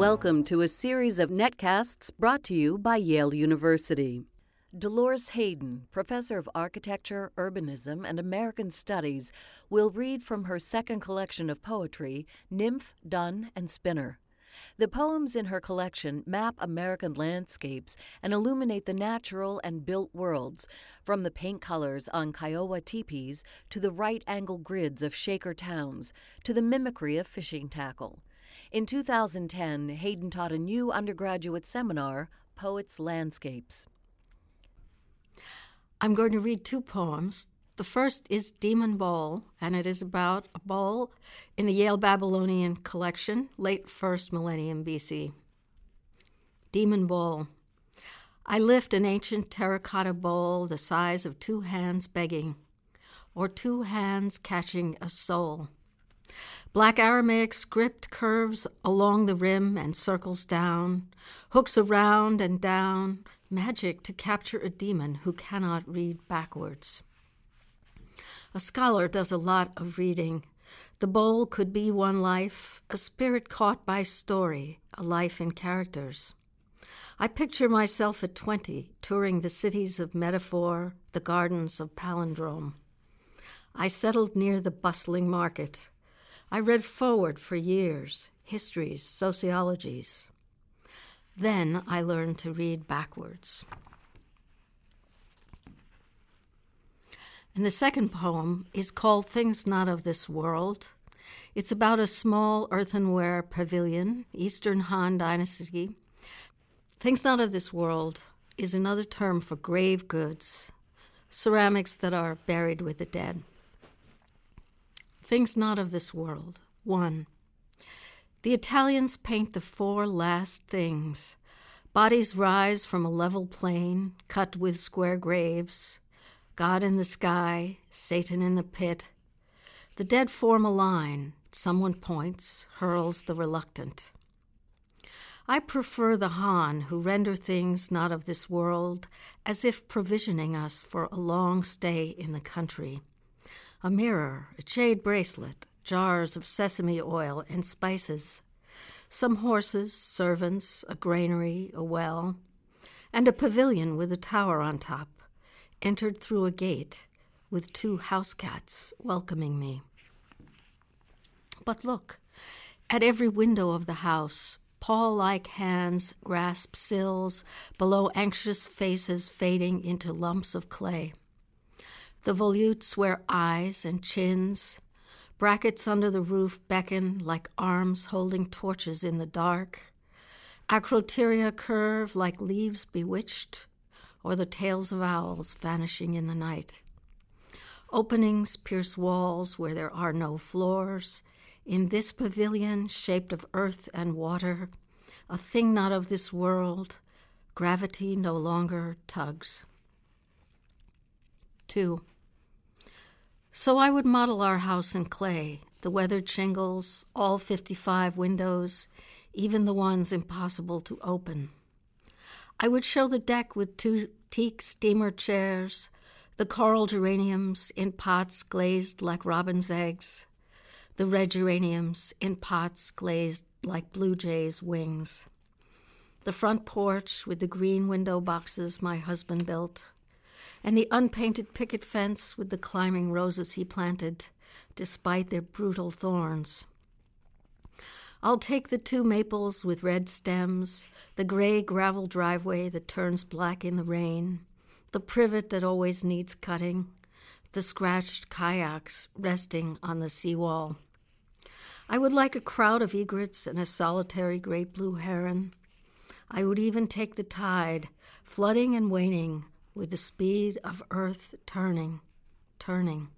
Welcome to a series of netcasts brought to you by Yale University. Dolores Hayden, professor of architecture, urbanism, and American studies, will read from her second collection of poetry, Nymph, Dun, and Spinner. The poems in her collection map American landscapes and illuminate the natural and built worlds, from the paint colors on Kiowa teepees to the right angle grids of Shaker towns to the mimicry of fishing tackle. In 2010, Hayden taught a new undergraduate seminar, Poets Landscapes. I'm going to read two poems. The first is Demon Bowl, and it is about a bowl in the Yale Babylonian collection, late first millennium BC. Demon Bowl. I lift an ancient terracotta bowl the size of two hands begging, or two hands catching a soul. Black Aramaic script curves along the rim and circles down, hooks around and down, magic to capture a demon who cannot read backwards. A scholar does a lot of reading. The bowl could be one life, a spirit caught by story, a life in characters. I picture myself at 20, touring the cities of metaphor, the gardens of palindrome. I settled near the bustling market. I read forward for years histories, sociologies. Then I learned to read backwards. And the second poem is called Things Not of This World. It's about a small earthenware pavilion, Eastern Han Dynasty. Things Not of This World is another term for grave goods, ceramics that are buried with the dead. Things not of this world. 1. The Italians paint the four last things. Bodies rise from a level plain, cut with square graves. God in the sky, Satan in the pit. The dead form a line. Someone points, hurls the reluctant. I prefer the Han who render things not of this world as if provisioning us for a long stay in the country a mirror, a jade bracelet, jars of sesame oil and spices, some horses, servants, a granary, a well, and a pavilion with a tower on top, entered through a gate with two house cats welcoming me. But look, at every window of the house, paw like hands grasp sills below anxious faces fading into lumps of clay. The volutes wear eyes and chins. Brackets under the roof beckon like arms holding torches in the dark. Acroteria curve like leaves bewitched, or the tails of owls vanishing in the night. Openings pierce walls where there are no floors. In this pavilion, shaped of earth and water, a thing not of this world, gravity no longer tugs. 2. So I would model our house in clay, the weathered shingles, all 55 windows, even the ones impossible to open. I would show the deck with two teak steamer chairs, the coral geraniums in pots glazed like robin's eggs, the red geraniums in pots glazed like blue jays' wings, the front porch with the green window boxes my husband built and the unpainted picket fence with the climbing roses he planted, despite their brutal thorns. I'll take the two maples with red stems, the gray gravel driveway that turns black in the rain, the privet that always needs cutting, the scratched kayaks resting on the seawall. I would like a crowd of egrets and a solitary great blue heron. I would even take the tide, flooding and waning, with the speed of earth turning, turning.